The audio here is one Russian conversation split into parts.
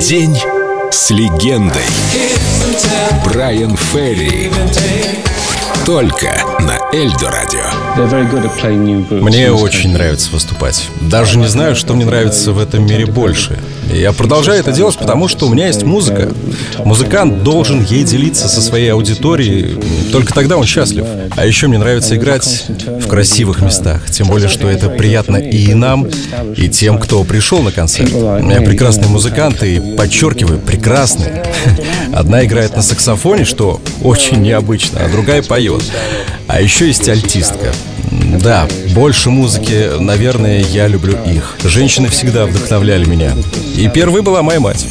День с легендой. Брайан Ферри. Только на Эльдо Радио. Мне очень нравится выступать. Даже не знаю, что мне нравится в этом мире больше. Я продолжаю это делать, потому что у меня есть музыка. Музыкант должен ей делиться со своей аудиторией, только тогда он счастлив. А еще мне нравится играть в красивых местах, тем более, что это приятно и нам, и тем, кто пришел на концерт. У меня прекрасные музыканты, и, подчеркиваю, прекрасные. Одна играет на саксофоне, что очень необычно, а другая поет. А еще есть альтистка. Да, больше музыки, наверное, я люблю их. Женщины всегда вдохновляли меня. И первой была моя мать.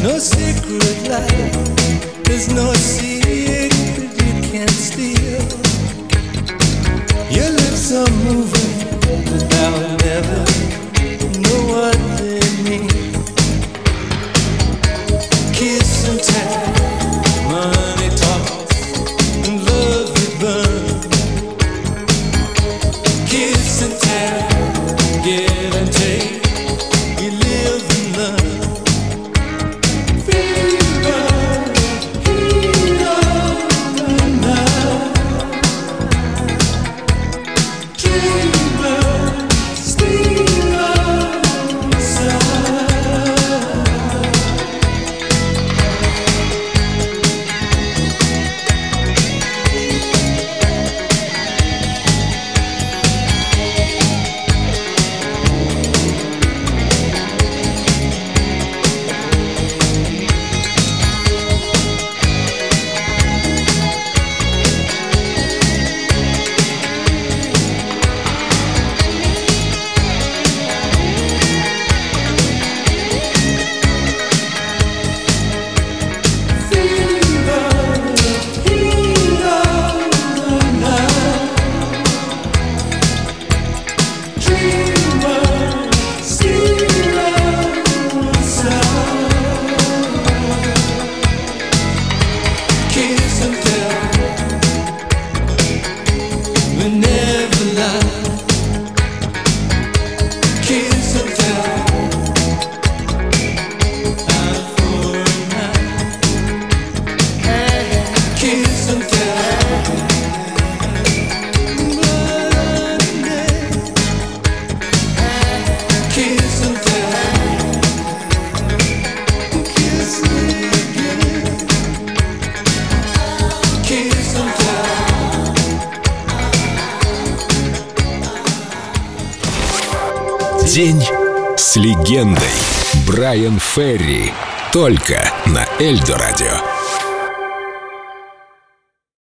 No secret life, there's no secret you can't steal. Your lips are moving, I'll know what they mean. Kiss and tell, money talks, and love will burn. Kiss and tell, День с легендой. Брайан Ферри. Только на Эльдо Радио.